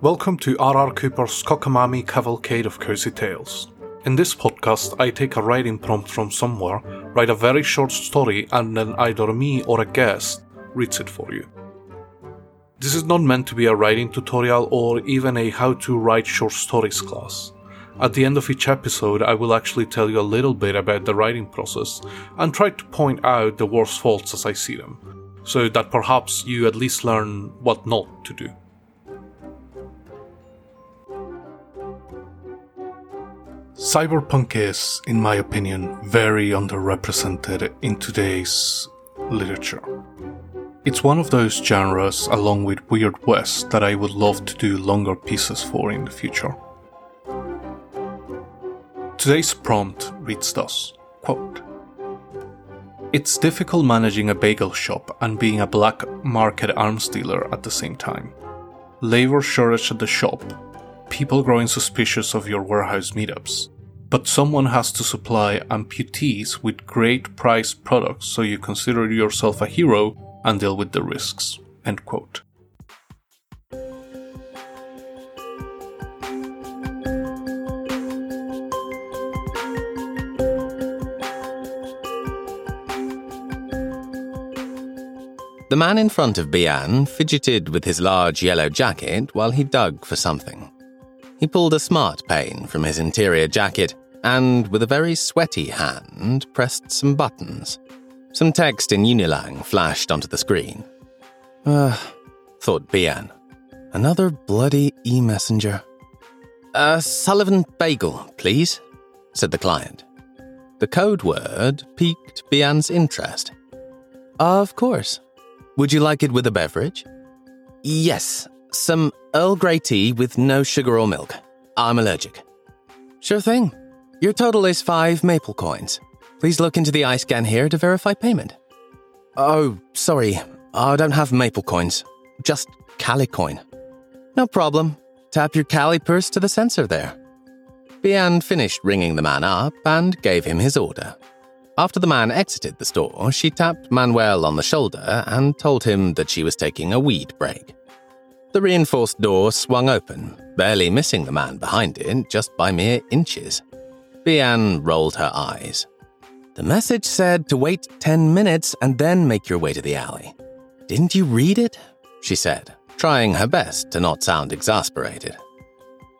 Welcome to R.R. Cooper's Cockamamie Cavalcade of Cozy Tales. In this podcast, I take a writing prompt from somewhere, write a very short story, and then either me or a guest reads it for you. This is not meant to be a writing tutorial or even a how to write short stories class. At the end of each episode, I will actually tell you a little bit about the writing process and try to point out the worst faults as I see them, so that perhaps you at least learn what not to do. Cyberpunk is, in my opinion, very underrepresented in today's literature. It's one of those genres, along with Weird West, that I would love to do longer pieces for in the future. Today's prompt reads thus quote, It's difficult managing a bagel shop and being a black market arms dealer at the same time. Labor shortage at the shop, people growing suspicious of your warehouse meetups. But someone has to supply amputees with great priced products so you consider yourself a hero and deal with the risks. End quote. The man in front of Bian fidgeted with his large yellow jacket while he dug for something. He pulled a smart pane from his interior jacket and, with a very sweaty hand, pressed some buttons. Some text in Unilang flashed onto the screen. Ah, uh, thought Bian. Another bloody e messenger. A Sullivan bagel, please, said the client. The code word piqued Bian's interest. Of course. Would you like it with a beverage? Yes, some Earl Grey tea with no sugar or milk. I'm allergic. Sure thing. Your total is five maple coins. Please look into the iScan here to verify payment. Oh, sorry. I don't have maple coins. Just Cali coin. No problem. Tap your Cali purse to the sensor there. Bian finished ringing the man up and gave him his order. After the man exited the store, she tapped Manuel on the shoulder and told him that she was taking a weed break. The reinforced door swung open, barely missing the man behind it just by mere inches. Bian rolled her eyes. The message said to wait 10 minutes and then make your way to the alley. Didn't you read it? She said, trying her best to not sound exasperated.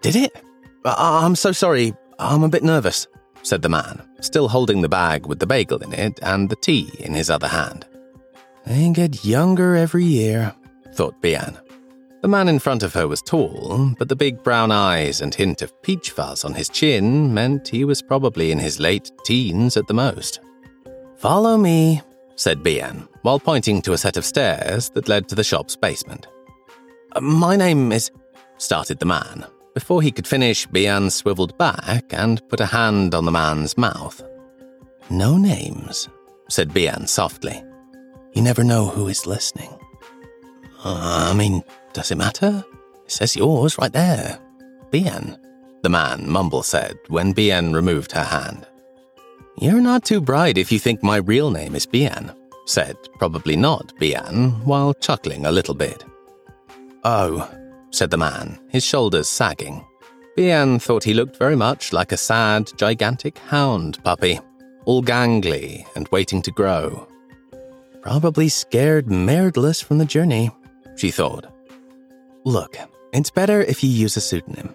Did it? I'm so sorry. I'm a bit nervous, said the man, still holding the bag with the bagel in it and the tea in his other hand. They get younger every year, thought Bian. The man in front of her was tall, but the big brown eyes and hint of peach fuzz on his chin meant he was probably in his late teens at the most. Follow me, said Bian, while pointing to a set of stairs that led to the shop's basement. Uh, my name is. started the man. Before he could finish, Bian swiveled back and put a hand on the man's mouth. No names, said Bian softly. You never know who is listening. Uh, I mean, does it matter? It says yours right there. Bian, the man Mumble said when Bian removed her hand. You're not too bright if you think my real name is Bian, said probably not Bian, while chuckling a little bit. Oh, said the man, his shoulders sagging. Bian thought he looked very much like a sad, gigantic hound puppy, all gangly and waiting to grow. Probably scared merdless from the journey, she thought. Look, it's better if you use a pseudonym.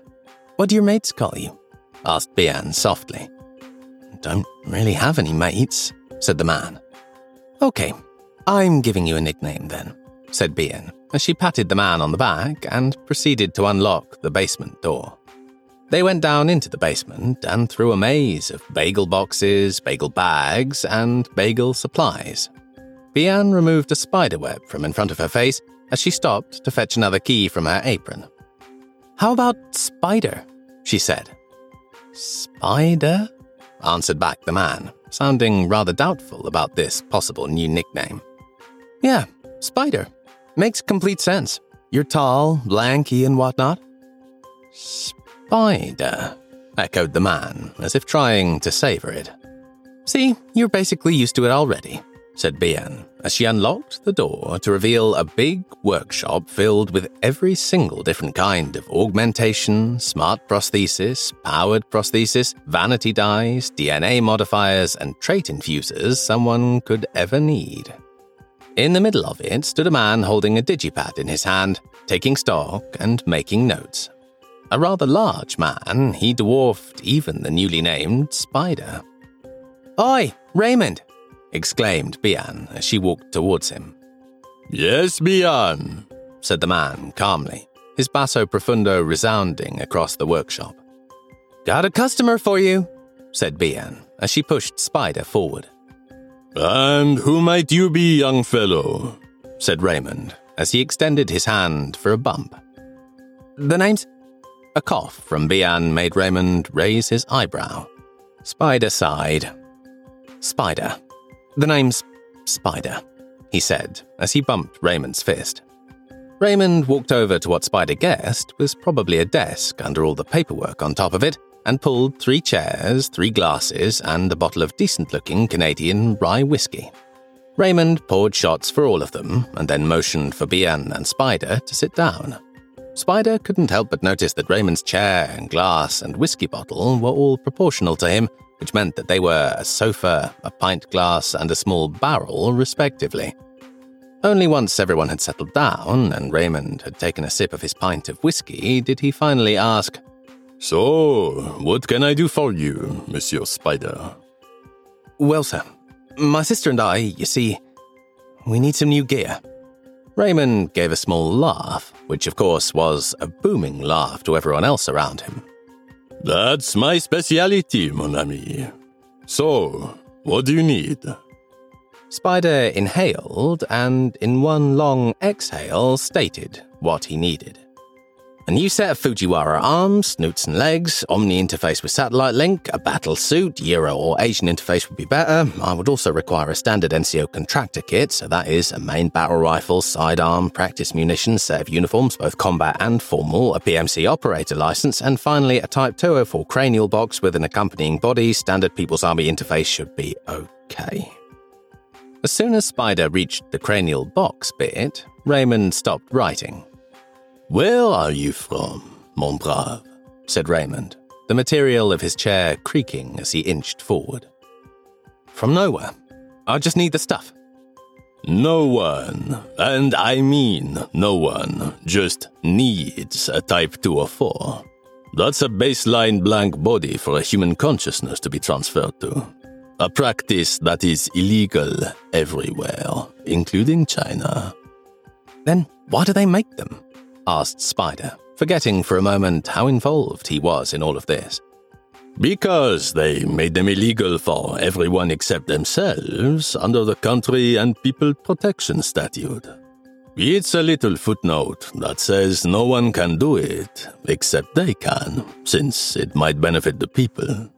What do your mates call you? asked Bian softly. Don't really have any mates, said the man. Okay, I'm giving you a nickname then, said Bian as she patted the man on the back and proceeded to unlock the basement door. They went down into the basement and through a maze of bagel boxes, bagel bags, and bagel supplies. Bian removed a spider web from in front of her face as she stopped to fetch another key from her apron. How about Spider? she said. Spider? answered back the man, sounding rather doubtful about this possible new nickname. Yeah, Spider. Makes complete sense. You're tall, lanky, and whatnot. Spider, echoed the man, as if trying to savor it. See, you're basically used to it already. Said Bian as she unlocked the door to reveal a big workshop filled with every single different kind of augmentation, smart prosthesis, powered prosthesis, vanity dyes, DNA modifiers, and trait infusers someone could ever need. In the middle of it stood a man holding a digipad in his hand, taking stock and making notes. A rather large man, he dwarfed even the newly named Spider. Oi, Raymond! Exclaimed Bian as she walked towards him. Yes, Bian, said the man calmly, his basso profundo resounding across the workshop. Got a customer for you, said Bian as she pushed Spider forward. And who might you be, young fellow? said Raymond as he extended his hand for a bump. The name's. A cough from Bian made Raymond raise his eyebrow. Spider sighed. Spider, the name's Spider, he said as he bumped Raymond's fist. Raymond walked over to what Spider guessed was probably a desk under all the paperwork on top of it and pulled three chairs, three glasses, and a bottle of decent looking Canadian rye whiskey. Raymond poured shots for all of them and then motioned for Bian and Spider to sit down. Spider couldn't help but notice that Raymond's chair and glass and whiskey bottle were all proportional to him which meant that they were a sofa, a pint glass, and a small barrel, respectively. Only once everyone had settled down and Raymond had taken a sip of his pint of whiskey did he finally ask, So, what can I do for you, Monsieur Spider? Well, sir, my sister and I, you see, we need some new gear. Raymond gave a small laugh, which of course was a booming laugh to everyone else around him. That's my speciality, mon ami. So, what do you need? Spider inhaled and, in one long exhale, stated what he needed. A new set of Fujiwara arms, snoots and legs, Omni interface with satellite link, a battle suit, Euro or Asian interface would be better. I would also require a standard NCO contractor kit, so that is a main battle rifle, sidearm, practice munitions, set of uniforms, both combat and formal, a PMC operator license, and finally a Type 204 cranial box with an accompanying body. Standard People's Army interface should be okay. As soon as Spider reached the cranial box bit, Raymond stopped writing where are you from, mon brave? said Raymond, the material of his chair creaking as he inched forward. From nowhere. I just need the stuff. No one, and I mean no one, just needs a Type 204. That's a baseline blank body for a human consciousness to be transferred to. A practice that is illegal everywhere, including China. Then why do they make them? Asked Spider, forgetting for a moment how involved he was in all of this. Because they made them illegal for everyone except themselves under the Country and People Protection Statute. It's a little footnote that says no one can do it except they can, since it might benefit the people.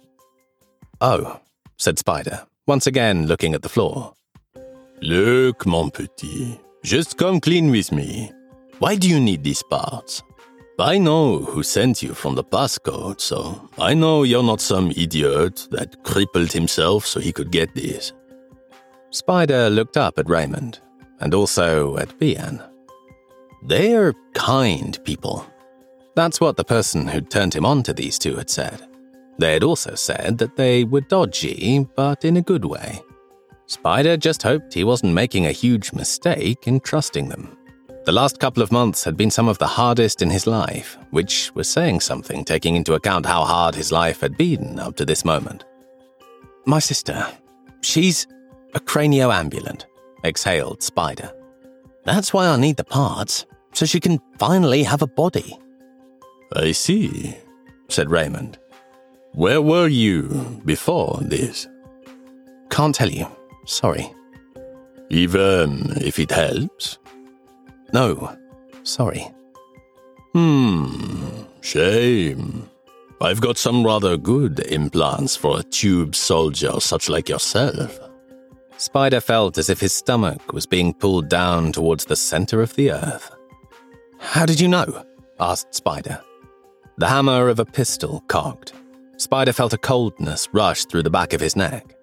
Oh, said Spider, once again looking at the floor. Look, mon petit, just come clean with me. Why do you need these parts? I know who sent you from the passcode, so I know you're not some idiot that crippled himself so he could get these. Spider looked up at Raymond, and also at Bian. They're kind people. That's what the person who'd turned him on to these two had said. They had also said that they were dodgy, but in a good way. Spider just hoped he wasn't making a huge mistake in trusting them. The last couple of months had been some of the hardest in his life, which was saying something taking into account how hard his life had been up to this moment. My sister, she's a cranioambulant, exhaled Spider. That's why I need the parts, so she can finally have a body. I see, said Raymond. Where were you before this? Can't tell you. Sorry. Even if it helps? No, sorry. Hmm, shame. I've got some rather good implants for a tube soldier such like yourself. Spider felt as if his stomach was being pulled down towards the center of the earth. How did you know? asked Spider. The hammer of a pistol cocked. Spider felt a coldness rush through the back of his neck.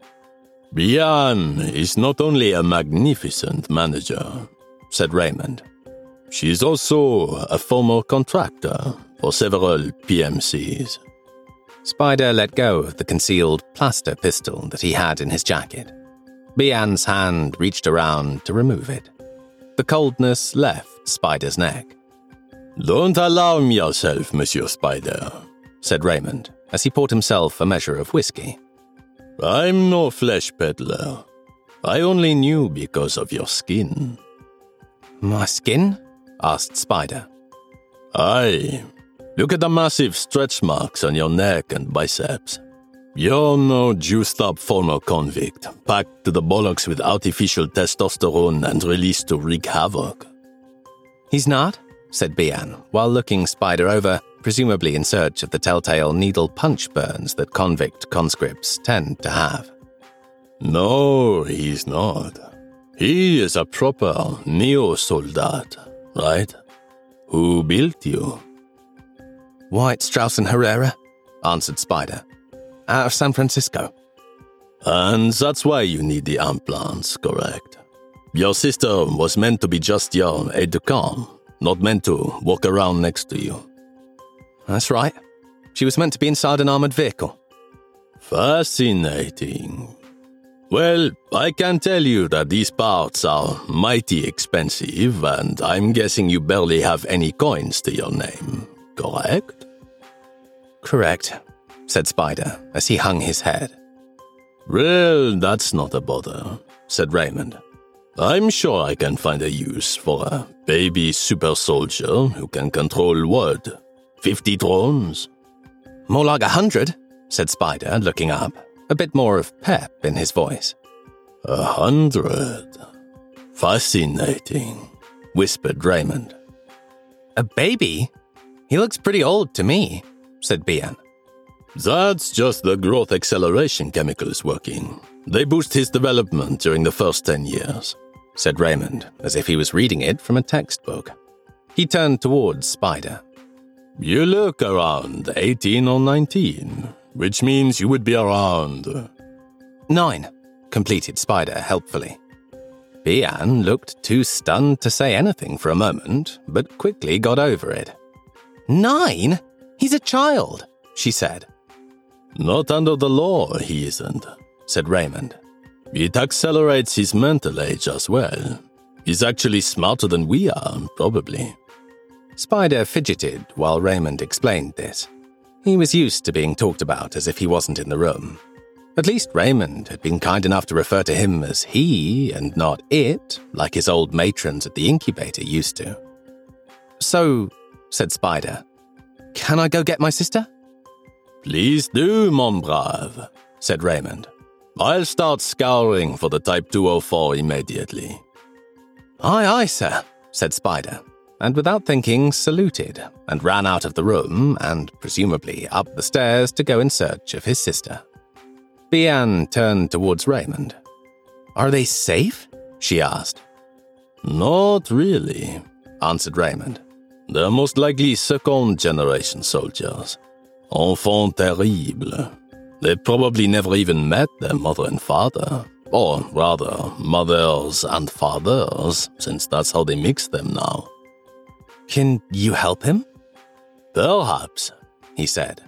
Bian is not only a magnificent manager, said Raymond. She is also a former contractor for several PMCs. Spider let go of the concealed plaster pistol that he had in his jacket. Bian's hand reached around to remove it. The coldness left Spider's neck. Don't alarm yourself, Monsieur Spider, said Raymond as he poured himself a measure of whiskey. I'm no flesh peddler. I only knew because of your skin. My skin? Asked Spider. Aye. Look at the massive stretch marks on your neck and biceps. You're no juiced up former convict, packed to the bollocks with artificial testosterone and released to wreak havoc. He's not, said Bian, while looking Spider over, presumably in search of the telltale needle punch burns that convict conscripts tend to have. No, he's not. He is a proper neo soldat, right? Who built you? White Strauss and Herrera, answered Spider. Out of San Francisco. And that's why you need the implants, correct? Your sister was meant to be just your aide de camp, not meant to walk around next to you. That's right. She was meant to be inside an armored vehicle. Fascinating. Well, I can tell you that these parts are mighty expensive, and I'm guessing you barely have any coins to your name, correct? Correct, said Spider as he hung his head. Well, that's not a bother, said Raymond. I'm sure I can find a use for a baby super soldier who can control what? Fifty drones? More like a hundred, said Spider, looking up a bit more of pep in his voice. A hundred? Fascinating, whispered Raymond. A baby? He looks pretty old to me, said Bian. That's just the growth acceleration chemicals working. They boost his development during the first 10 years, said Raymond, as if he was reading it from a textbook. He turned towards Spider. You look around 18 or 19 which means you would be around. Nine, completed Spider helpfully. Bian looked too stunned to say anything for a moment, but quickly got over it. Nine? He's a child, she said. Not under the law, he isn't, said Raymond. It accelerates his mental age as well. He's actually smarter than we are, probably. Spider fidgeted while Raymond explained this. He was used to being talked about as if he wasn't in the room. At least Raymond had been kind enough to refer to him as he and not it, like his old matrons at the incubator used to. So, said Spider, can I go get my sister? Please do, mon brave, said Raymond. I'll start scouring for the Type 204 immediately. Aye, aye, sir, said Spider, and without thinking saluted and ran out of the room and presumably up the stairs to go in search of his sister. Bian turned towards Raymond. Are they safe? she asked. Not really, answered Raymond. They're most likely second generation soldiers. Enfants terribles. They probably never even met their mother and father. Or rather, mothers and fathers, since that's how they mix them now. Can you help him? Perhaps, he said.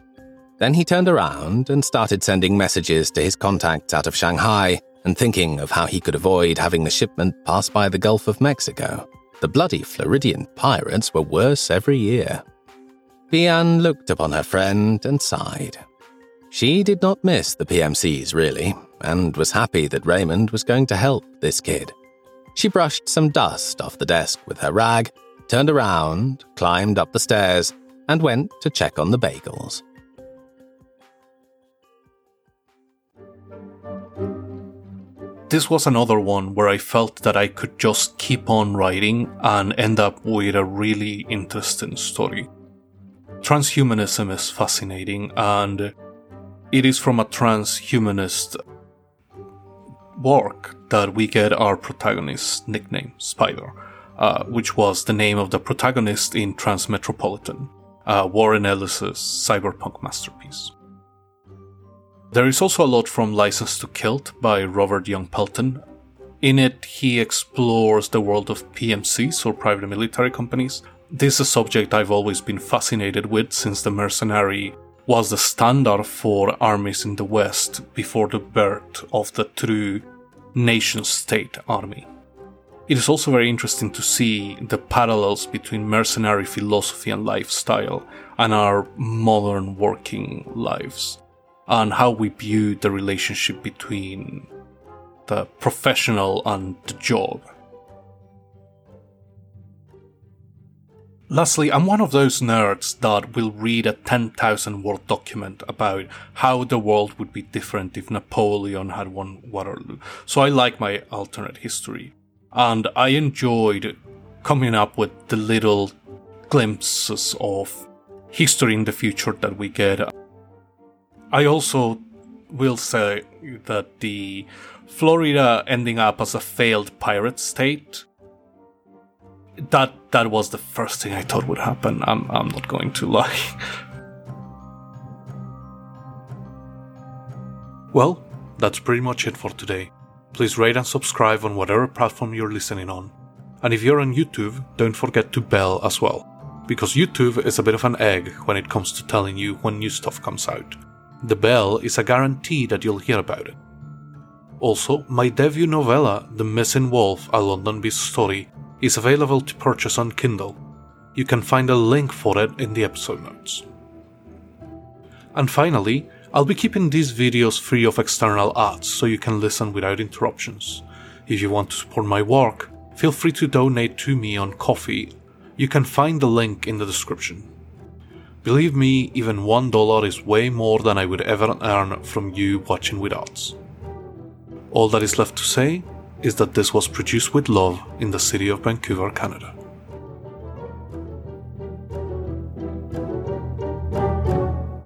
Then he turned around and started sending messages to his contacts out of Shanghai and thinking of how he could avoid having the shipment pass by the Gulf of Mexico. The bloody Floridian pirates were worse every year. Bian looked upon her friend and sighed. She did not miss the PMCs, really, and was happy that Raymond was going to help this kid. She brushed some dust off the desk with her rag turned around, climbed up the stairs, and went to check on the bagels. This was another one where I felt that I could just keep on writing and end up with a really interesting story. Transhumanism is fascinating and it is from a transhumanist work that we get our protagonist's nickname, Spider uh, which was the name of the protagonist in Transmetropolitan, uh, Warren Ellis's cyberpunk masterpiece. There is also a lot from License to Kill by Robert Young Pelton. In it, he explores the world of PMCs or private military companies. This is a subject I've always been fascinated with since the mercenary was the standard for armies in the West before the birth of the true nation state army. It is also very interesting to see the parallels between mercenary philosophy and lifestyle and our modern working lives, and how we view the relationship between the professional and the job. Lastly, I'm one of those nerds that will read a 10,000 word document about how the world would be different if Napoleon had won Waterloo. So I like my alternate history and I enjoyed coming up with the little glimpses of history in the future that we get. I also will say that the Florida ending up as a failed pirate state that that was the first thing I thought would happen. I'm I'm not going to lie. well, that's pretty much it for today. Please rate and subscribe on whatever platform you're listening on. And if you're on YouTube, don't forget to bell as well, because YouTube is a bit of an egg when it comes to telling you when new stuff comes out. The bell is a guarantee that you'll hear about it. Also, my debut novella, The Missing Wolf, a London Beast story, is available to purchase on Kindle. You can find a link for it in the episode notes. And finally, I'll be keeping these videos free of external ads so you can listen without interruptions. If you want to support my work, feel free to donate to me on Ko-fi. You can find the link in the description. Believe me, even $1 is way more than I would ever earn from you watching with ads. All that is left to say is that this was produced with love in the city of Vancouver, Canada.